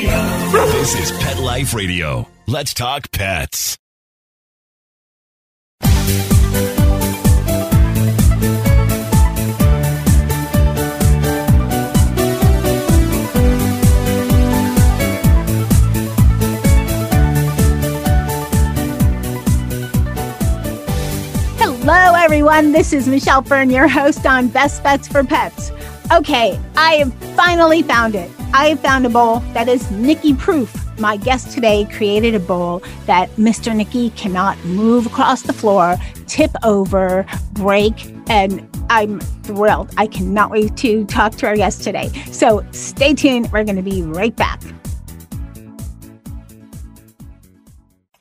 This is Pet Life Radio. Let's talk pets. Hello, everyone. This is Michelle Fern, your host on Best Bets for Pets. Okay, I have finally found it. I have found a bowl that is Nikki proof. My guest today created a bowl that Mr. Nikki cannot move across the floor, tip over, break, and I'm thrilled. I cannot wait to talk to our guest today. So stay tuned. We're going to be right back.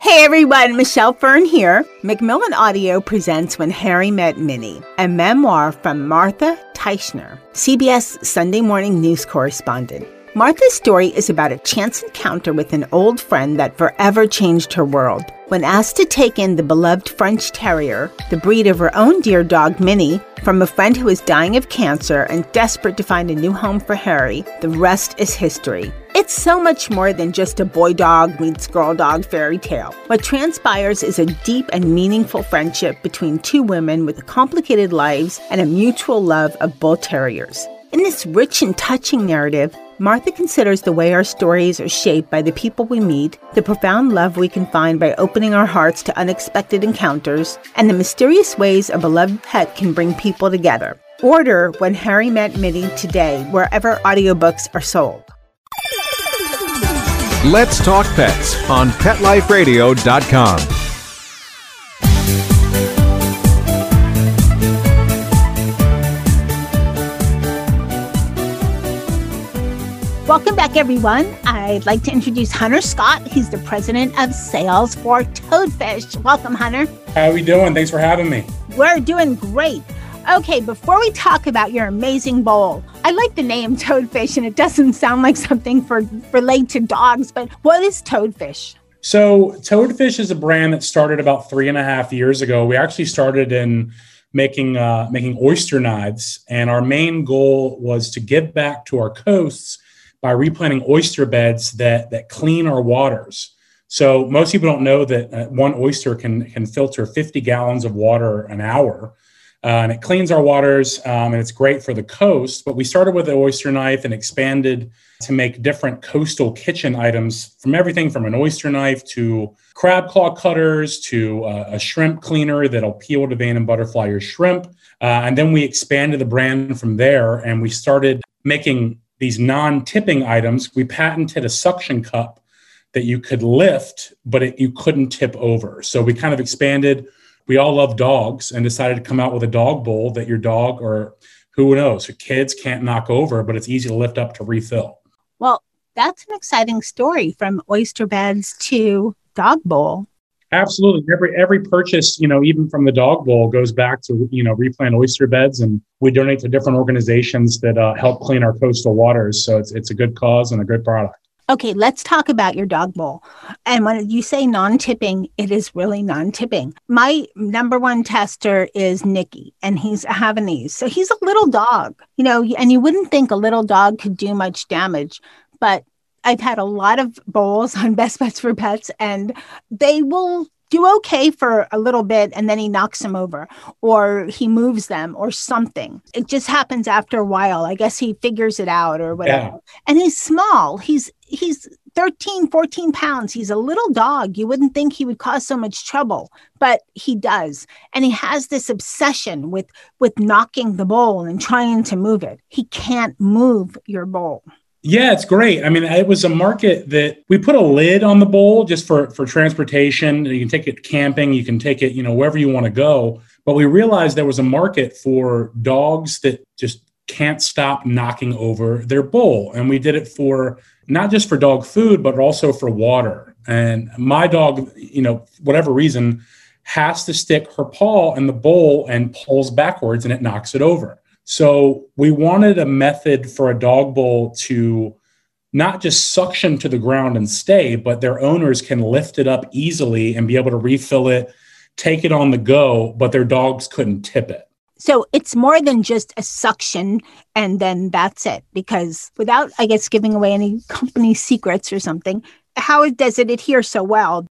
Hey everyone, Michelle Fern here. Macmillan Audio presents When Harry Met Minnie, a memoir from Martha Teichner, CBS Sunday morning news correspondent. Martha's story is about a chance encounter with an old friend that forever changed her world. When asked to take in the beloved French Terrier, the breed of her own dear dog Minnie, from a friend who was dying of cancer and desperate to find a new home for Harry, the rest is history. It's so much more than just a boy dog meets girl dog fairy tale. What transpires is a deep and meaningful friendship between two women with complicated lives and a mutual love of bull terriers. In this rich and touching narrative, Martha considers the way our stories are shaped by the people we meet, the profound love we can find by opening our hearts to unexpected encounters, and the mysterious ways a beloved pet can bring people together. Order When Harry Met Minnie today, wherever audiobooks are sold. Let's Talk Pets on PetLifeRadio.com. Welcome back, everyone. I'd like to introduce Hunter Scott. He's the president of sales for Toadfish. Welcome, Hunter. How are we doing? Thanks for having me. We're doing great. Okay, before we talk about your amazing bowl, I like the name Toadfish, and it doesn't sound like something for related to dogs, but what is Toadfish? So, Toadfish is a brand that started about three and a half years ago. We actually started in making uh, making oyster knives, and our main goal was to give back to our coasts by replanting oyster beds that that clean our waters. So most people don't know that uh, one oyster can can filter 50 gallons of water an hour, uh, and it cleans our waters, um, and it's great for the coast. But we started with the oyster knife and expanded to make different coastal kitchen items from everything from an oyster knife to crab claw cutters to uh, a shrimp cleaner that'll peel vein and butterfly your shrimp. Uh, and then we expanded the brand from there, and we started making these non-tipping items, we patented a suction cup that you could lift, but it, you couldn't tip over. So we kind of expanded. We all love dogs and decided to come out with a dog bowl that your dog or who knows, your kids can't knock over, but it's easy to lift up to refill. Well, that's an exciting story from oyster beds to dog bowl. Absolutely. Every every purchase, you know, even from the dog bowl, goes back to you know replant oyster beds, and we donate to different organizations that uh, help clean our coastal waters. So it's it's a good cause and a good product. Okay, let's talk about your dog bowl. And when you say non-tipping, it is really non-tipping. My number one tester is Nicky, and he's a Havanese, so he's a little dog, you know. And you wouldn't think a little dog could do much damage, but I've had a lot of bowls on Best Bets for Pets, and they will do okay for a little bit and then he knocks them over or he moves them or something. It just happens after a while. I guess he figures it out or whatever. Yeah. And he's small. He's he's 13, 14 pounds. He's a little dog. You wouldn't think he would cause so much trouble, but he does. And he has this obsession with with knocking the bowl and trying to move it. He can't move your bowl. Yeah, it's great. I mean, it was a market that we put a lid on the bowl just for for transportation. You can take it camping, you can take it, you know, wherever you want to go. But we realized there was a market for dogs that just can't stop knocking over their bowl, and we did it for not just for dog food, but also for water. And my dog, you know, whatever reason, has to stick her paw in the bowl and pulls backwards, and it knocks it over. So we wanted a method for a dog bowl to not just suction to the ground and stay, but their owners can lift it up easily and be able to refill it, take it on the go, but their dogs couldn't tip it. So it's more than just a suction and then that's it. Because without, I guess, giving away any company secrets or something, how does it adhere so well?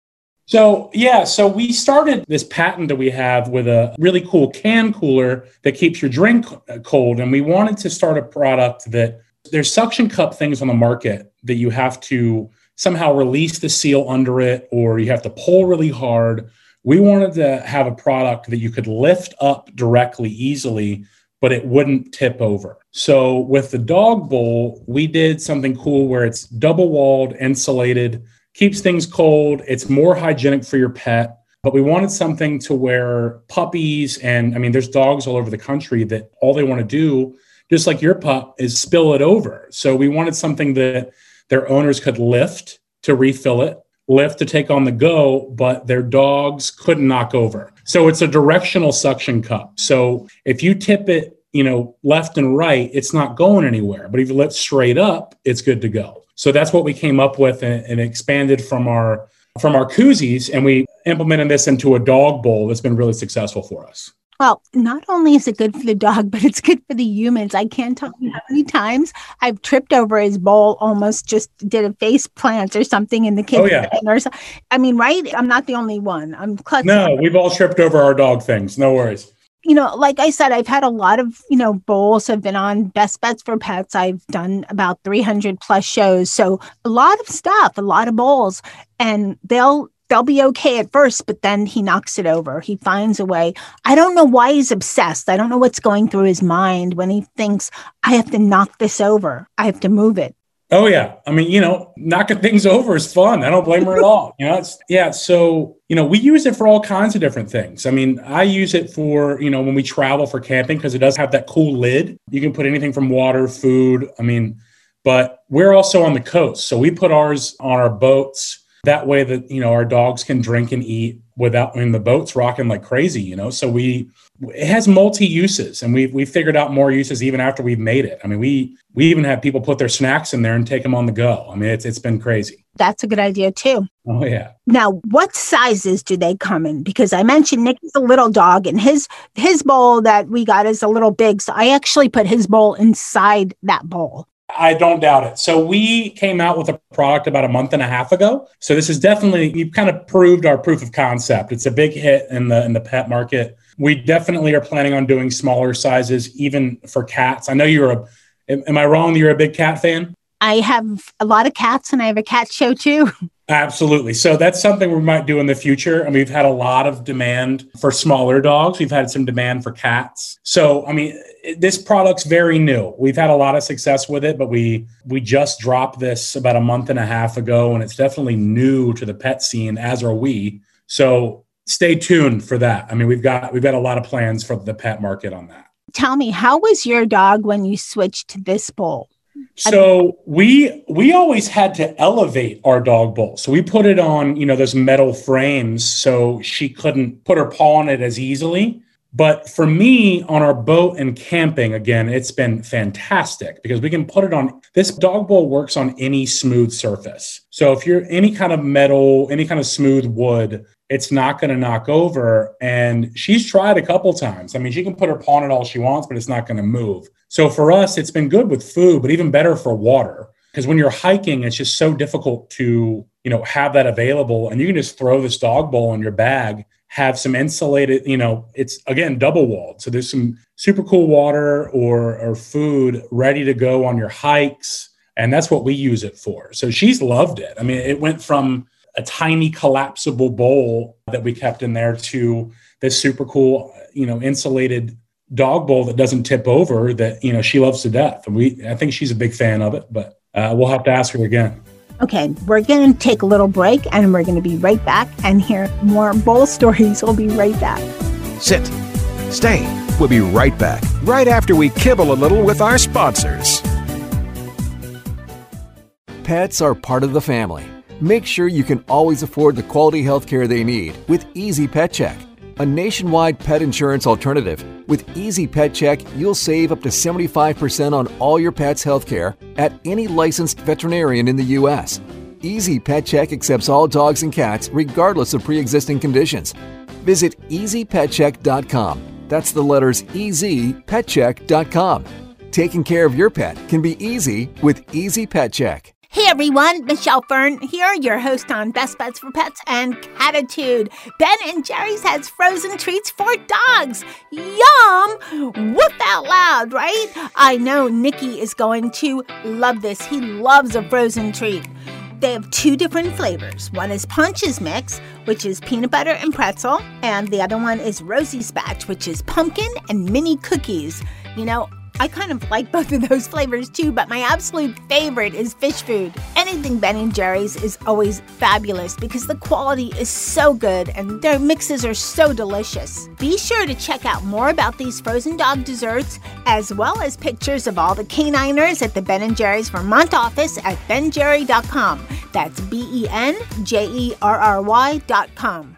So, yeah, so we started this patent that we have with a really cool can cooler that keeps your drink uh, cold. And we wanted to start a product that there's suction cup things on the market that you have to somehow release the seal under it or you have to pull really hard. We wanted to have a product that you could lift up directly easily, but it wouldn't tip over. So, with the dog bowl, we did something cool where it's double walled, insulated keeps things cold. It's more hygienic for your pet. But we wanted something to where puppies and I mean, there's dogs all over the country that all they want to do, just like your pup, is spill it over. So we wanted something that their owners could lift to refill it, lift to take on the go, but their dogs couldn't knock over. So it's a directional suction cup. So if you tip it, you know, left and right, it's not going anywhere. But if you lift straight up, it's good to go. So that's what we came up with and, and expanded from our from our koozies, and we implemented this into a dog bowl that's been really successful for us. Well, not only is it good for the dog, but it's good for the humans. I can't tell you how many times I've tripped over his bowl, almost just did a face plant or something in the oh, kitchen. Oh, yeah. Or so, I mean, right? I'm not the only one. I'm clutching. No, we've all tripped over our dog things. No worries you know, like I said, I've had a lot of, you know, bowls. I've been on Best Bets for Pets. I've done about 300 plus shows. So a lot of stuff, a lot of bowls. And they'll, they'll be okay at first, but then he knocks it over. He finds a way. I don't know why he's obsessed. I don't know what's going through his mind when he thinks, I have to knock this over. I have to move it. Oh yeah. I mean, you know, knocking things over is fun. I don't blame her at all. You know, it's yeah. So, you know, we use it for all kinds of different things. I mean, I use it for, you know, when we travel for camping because it does have that cool lid. You can put anything from water, food. I mean, but we're also on the coast. So we put ours on our boats. That way that, you know, our dogs can drink and eat without mean the boat's rocking like crazy, you know. So we it has multi uses and we've we figured out more uses even after we've made it. I mean, we we even have people put their snacks in there and take them on the go. I mean, it's it's been crazy. That's a good idea too. Oh yeah. Now, what sizes do they come in? Because I mentioned Nick is a little dog, and his his bowl that we got is a little big. So I actually put his bowl inside that bowl. I don't doubt it. So we came out with a product about a month and a half ago. So this is definitely you've kind of proved our proof of concept. It's a big hit in the in the pet market. We definitely are planning on doing smaller sizes, even for cats. I know you're a. Am I wrong? You're a big cat fan. I have a lot of cats, and I have a cat show too. Absolutely. So that's something we might do in the future. And we've had a lot of demand for smaller dogs. We've had some demand for cats. So, I mean, this product's very new. We've had a lot of success with it, but we we just dropped this about a month and a half ago, and it's definitely new to the pet scene, as are we. So stay tuned for that. I mean, we've got we've got a lot of plans for the pet market on that. Tell me, how was your dog when you switched to this bowl? So we we always had to elevate our dog bowl. So we put it on, you know, those metal frames so she couldn't put her paw on it as easily. But for me, on our boat and camping, again, it's been fantastic because we can put it on. This dog bowl works on any smooth surface. So if you're any kind of metal, any kind of smooth wood, it's not going to knock over. And she's tried a couple times. I mean, she can put her paw on it all she wants, but it's not going to move. So for us, it's been good with food, but even better for water. Because when you're hiking, it's just so difficult to, you know, have that available. And you can just throw this dog bowl in your bag have some insulated, you know, it's again double walled. So there's some super cool water or or food ready to go on your hikes. And that's what we use it for. So she's loved it. I mean, it went from a tiny collapsible bowl that we kept in there to this super cool, you know, insulated dog bowl that doesn't tip over that, you know, she loves to death. And we I think she's a big fan of it, but uh, we'll have to ask her again. Okay, we're going to take a little break and we're going to be right back and hear more bowl stories. We'll be right back. Sit. Stay. We'll be right back, right after we kibble a little with our sponsors. Pets are part of the family. Make sure you can always afford the quality health care they need with Easy Pet Check, a nationwide pet insurance alternative. With Easy Pet Check, you'll save up to 75% on all your pet's health care at any licensed veterinarian in the U.S. Easy Pet Check accepts all dogs and cats regardless of pre existing conditions. Visit easypetcheck.com That's the letters easypetcheck.com. Taking care of your pet can be easy with Easy Pet Check. Hey everyone, Michelle Fern here, your host on Best Bets for Pets and Catitude. Ben and Jerry's has frozen treats for dogs. Yum! Whoop out loud, right? I know Nikki is going to love this. He loves a frozen treat. They have two different flavors. One is Pontch's Mix, which is peanut butter and pretzel, and the other one is Rosie's Batch, which is pumpkin and mini cookies. You know, I kind of like both of those flavors too, but my absolute favorite is fish food. Anything Ben & Jerry's is always fabulous because the quality is so good and their mixes are so delicious. Be sure to check out more about these frozen dog desserts as well as pictures of all the caniners at the Ben & Jerry's Vermont office at benjerry.com. That's B E N J E R R Y.com.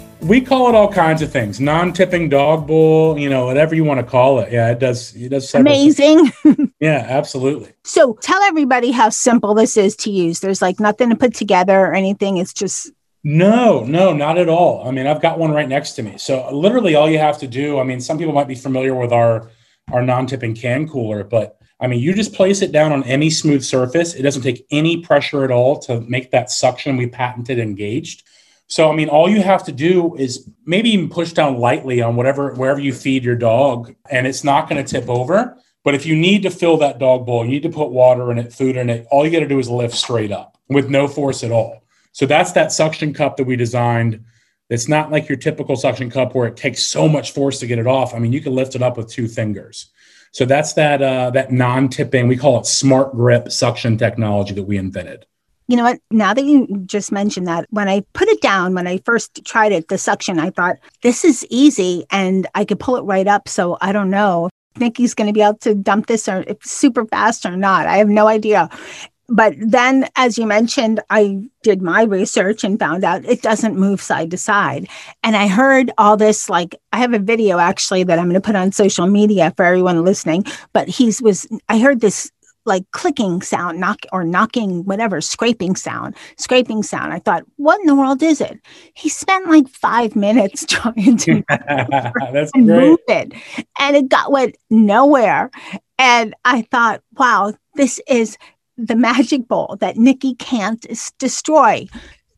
We call it all kinds of things. Non-tipping dog bowl, you know, whatever you want to call it. Yeah, it does. It does. Amazing. Yeah, absolutely. so tell everybody how simple this is to use. There's like nothing to put together or anything. It's just, No, no, not at all. I mean, I've got one right next to me. So literally all you have to do, I mean, some people might be familiar with our our non-tipping can cooler, but I mean, you just place it down on any smooth surface. It doesn't take any pressure at all to make that suction we patented engaged. So I mean, all you have to do is maybe even push down lightly on whatever wherever you feed your dog, and it's not going to tip over. But if you need to fill that dog bowl, you need to put water in it, food in it. All you got to do is lift straight up with no force at all. So that's that suction cup that we designed. It's not like your typical suction cup where it takes so much force to get it off. I mean, you can lift it up with two fingers. So that's that uh, that non-tipping. We call it smart grip suction technology that we invented. You know what? Now that you just mentioned that, when I put it down, when I first tried it, the suction, I thought, this is easy and I could pull it right up. So I don't know Nikki's going to be able to dump this or super fast or not. I have no idea. But then, as you mentioned, I did my research and found out it doesn't move side to side. And I heard all this like I have a video actually that I'm going to put on social media for everyone listening. But he's was I heard this like clicking sound, knock or knocking, whatever, scraping sound, scraping sound. I thought, what in the world is it? He spent like five minutes trying to that's and great. move it, and it got went nowhere. And I thought, wow, this is the magic bowl that Nikki can't destroy.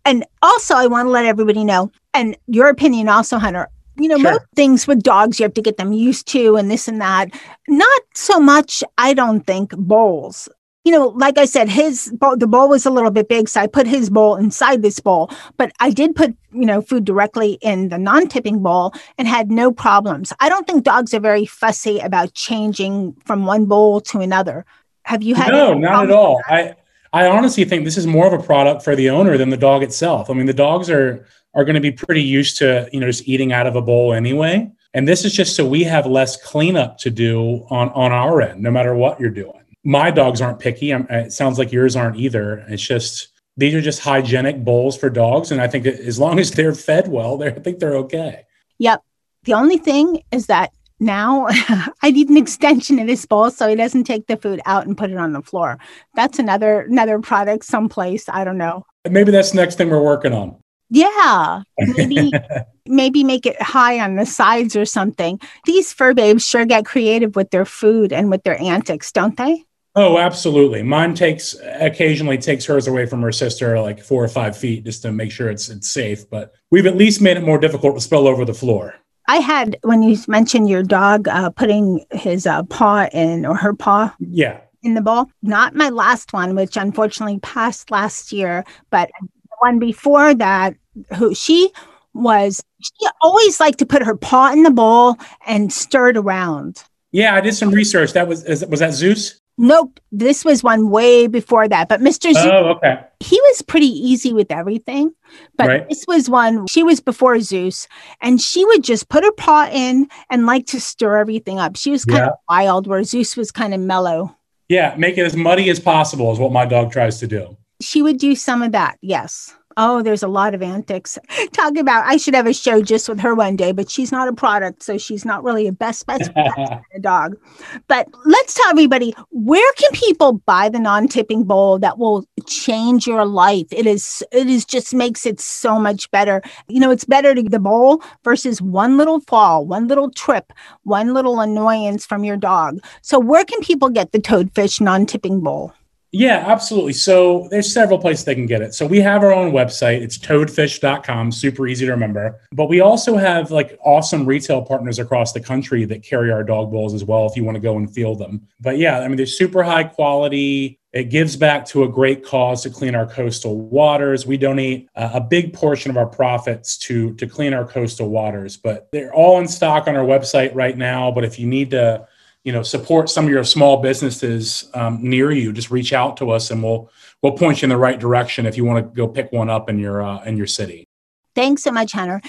And also, I want to let everybody know, and your opinion also, Hunter. You know, Sure. most things with dogs, you have to get them used to, and this and that. Not so much, I don't think, bowls. You know, like I said, his bowl, the bowl was a little bit big, so I put his bowl inside this bowl. But I did put, you know, food directly in the non-tipping bowl and had no problems. I don't think dogs are very fussy about changing from one bowl to another. Have you had? no, not at all. I I honestly think this is more of a product for the owner than the dog itself. I mean, the dogs are are going to be pretty used to you know just eating out of a bowl anyway, and this is just so we have less cleanup to do on on our end, no matter what you're doing. My dogs aren't picky. I'm, it sounds like yours aren't either. It's just these are just hygienic bowls for dogs, and I think as long as they're fed well, they I think they're okay. Yep. The only thing is that now I need an extension of this bowl so he doesn't take the food out and put it on the floor. That's another another product someplace. I don't know. Maybe that's the next thing we're working on. Yeah. Maybe maybe make it high on the sides or something. These fur babes sure get creative with their food and with their antics, don't they? Oh, absolutely. Mine takes occasionally takes hers away from her sister like four or five feet just to make sure it's it's safe. But we've at least made it more difficult to spill over the floor. I had when you mentioned your dog uh, putting his uh, paw in or her paw Yeah. in the bowl. Not my last one, which unfortunately passed last year, but the one before that, who she was, she always liked to put her paw in the bowl and stir it around. Yeah, I did some research. That was was that Zeus? Nope, this was one way before that. But Mr. Zeus, Oh, okay. he was pretty easy with everything. But Right. this was one, she was before Zeus, and she would just put her paw in and like to stir everything up. She was kind Yeah. of wild, where Zeus was kind of mellow. Yeah, make it as muddy as possible is what my dog tries to do. She would do some of that, yes. Oh, there's a lot of antics. Talk about, I should have a show just with her one day, but she's not a product, so she's not really a best best a dog. But let's tell everybody where can people buy the non-tipping bowl that will change your life? It is it is just makes it so much better. You know, it's better to the bowl versus one little fall, one little trip, one little annoyance from your dog. So where can people get the toadfish non-tipping bowl? Yeah, absolutely. So there's several places they can get it. So we have our own website. It's toadfish.com, super easy to remember. But we also have like awesome retail partners across the country that carry our dog bowls as well if you want to go and feel them. But yeah, I mean, they're super high quality. It gives back to a great cause to clean our coastal waters. We donate a big portion of our profits to to clean our coastal waters, but they're all in stock on our website right now. But if you need to you know support some of your small businesses um, near you just reach out to us and we'll we'll point you in the right direction if you want to go pick one up in your uh, in your city Thanks so much, Hunter.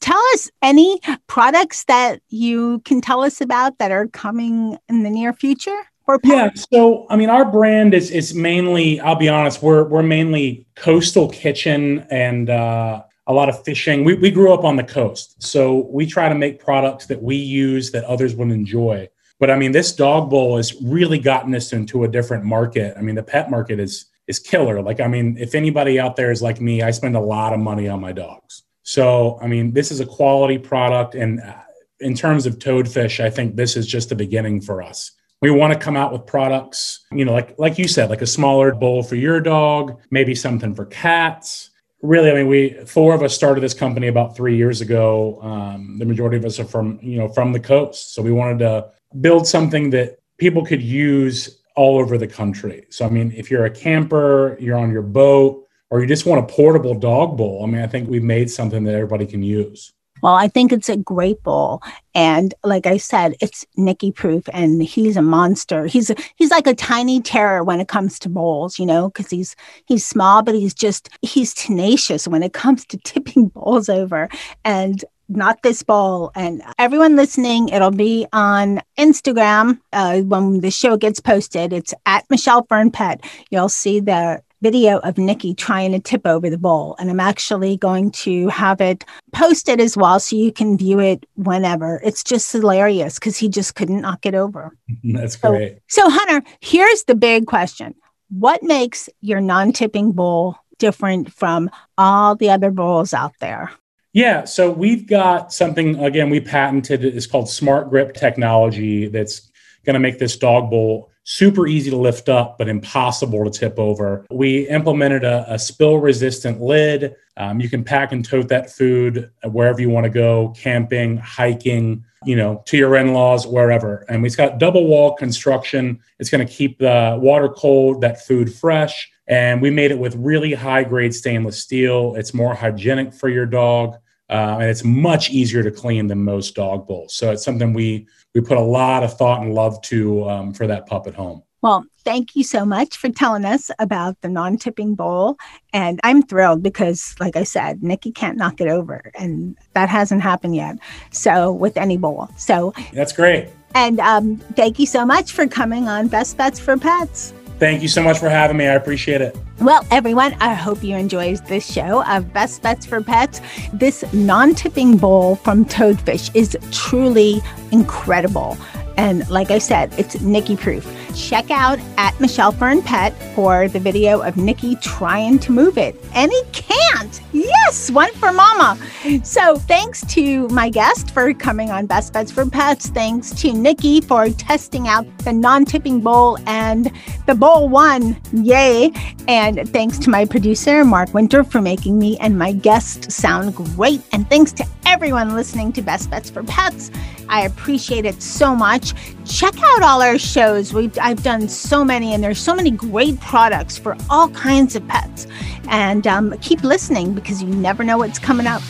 Tell us any products that you can tell us about that are coming in the near future yeah so i mean our brand is is mainly i'll be honest we're we're mainly coastal kitchen and uh a lot of fishing. We, we grew up on the coast. So we try to make products that we use that others would enjoy. But I mean, this dog bowl has really gotten us into a different market. I mean, the pet market is is killer. Like, I mean, if anybody out there is like me, I spend a lot of money on my dogs. So, I mean, this is a quality product. And uh, in terms of toadfish, I think this is just the beginning for us. We want to come out with products, you know, like like you said, like a smaller bowl for your dog, maybe something for cats. Really, I mean, we four of us started this company about three years ago. Um, the majority of us are from you know from the coast, so we wanted to build something that people could use all over the country. So, I mean, if you're a camper, you're on your boat, or you just want a portable dog bowl, I mean, I think we've made something that everybody can use. Well, I think it's a great bowl, and like I said, it's Nicky proof, and he's a monster. He's a, he's like a tiny terror when it comes to bowls, you know, because he's he's small, but he's just he's tenacious when it comes to tipping bowls over. And not this bowl. And everyone listening, it'll be on Instagram uh, when the show gets posted. It's at Michelle Fern Pet. You'll see the video of Nikki trying to tip over the bowl. And I'm actually going to have it posted as well so you can view it whenever. It's just hilarious because he just couldn't knock it over. That's So- great. So, Hunter, here's the big question What makes your non tipping bowl different from all the other bowls out there? Yeah, so we've got something again we patented. It, it's called Smart Grip technology. That's going to make this dog bowl super easy to lift up, but impossible to tip over. We implemented a, a spill-resistant lid. Um, you can pack and tote that food wherever you want to go, camping, hiking, you know, to your in-laws, wherever. And it's got double wall construction. It's going to keep the water cold, that food fresh. And we made it with really high grade stainless steel. It's more hygienic for your dog. Uh, and it's much easier to clean than most dog bowls. So it's something we we put a lot of thought and love to um, for that pup at home. Well, thank you so much for telling us about the non tipping bowl. And I'm thrilled because, like I said, Nikki can't knock it over. And that hasn't happened yet. So, with any bowl. So, That's great. and um, thank you so much for coming on Best Bets for Pets. Thank you so much for having me. I appreciate it. Well, everyone, I hope you enjoyed this show of Best Bets for Pets. This non tipping bowl from Toadfish is truly incredible. And like I said, it's Nikki proof. Check out at Michelle Fern Pet for the video of Nikki trying to move it. And he can't. Yes, one for mama. So thanks to my guest for coming on Best Bets for Pets. Thanks to Nikki for testing out the non-tipping bowl and the bowl won. Yay. And thanks to my producer, Mark Winter, for making me and my guest sound great. And thanks to everyone listening to Best Bets for Pets. I appreciate it so much. Check out all our shows. We've I've done so many, and there's so many great products for all kinds of pets. And um, keep listening because you never know what's coming up.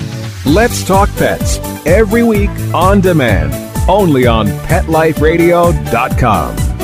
Let's Talk Pets every week on demand, only on PetLifeRadio.com.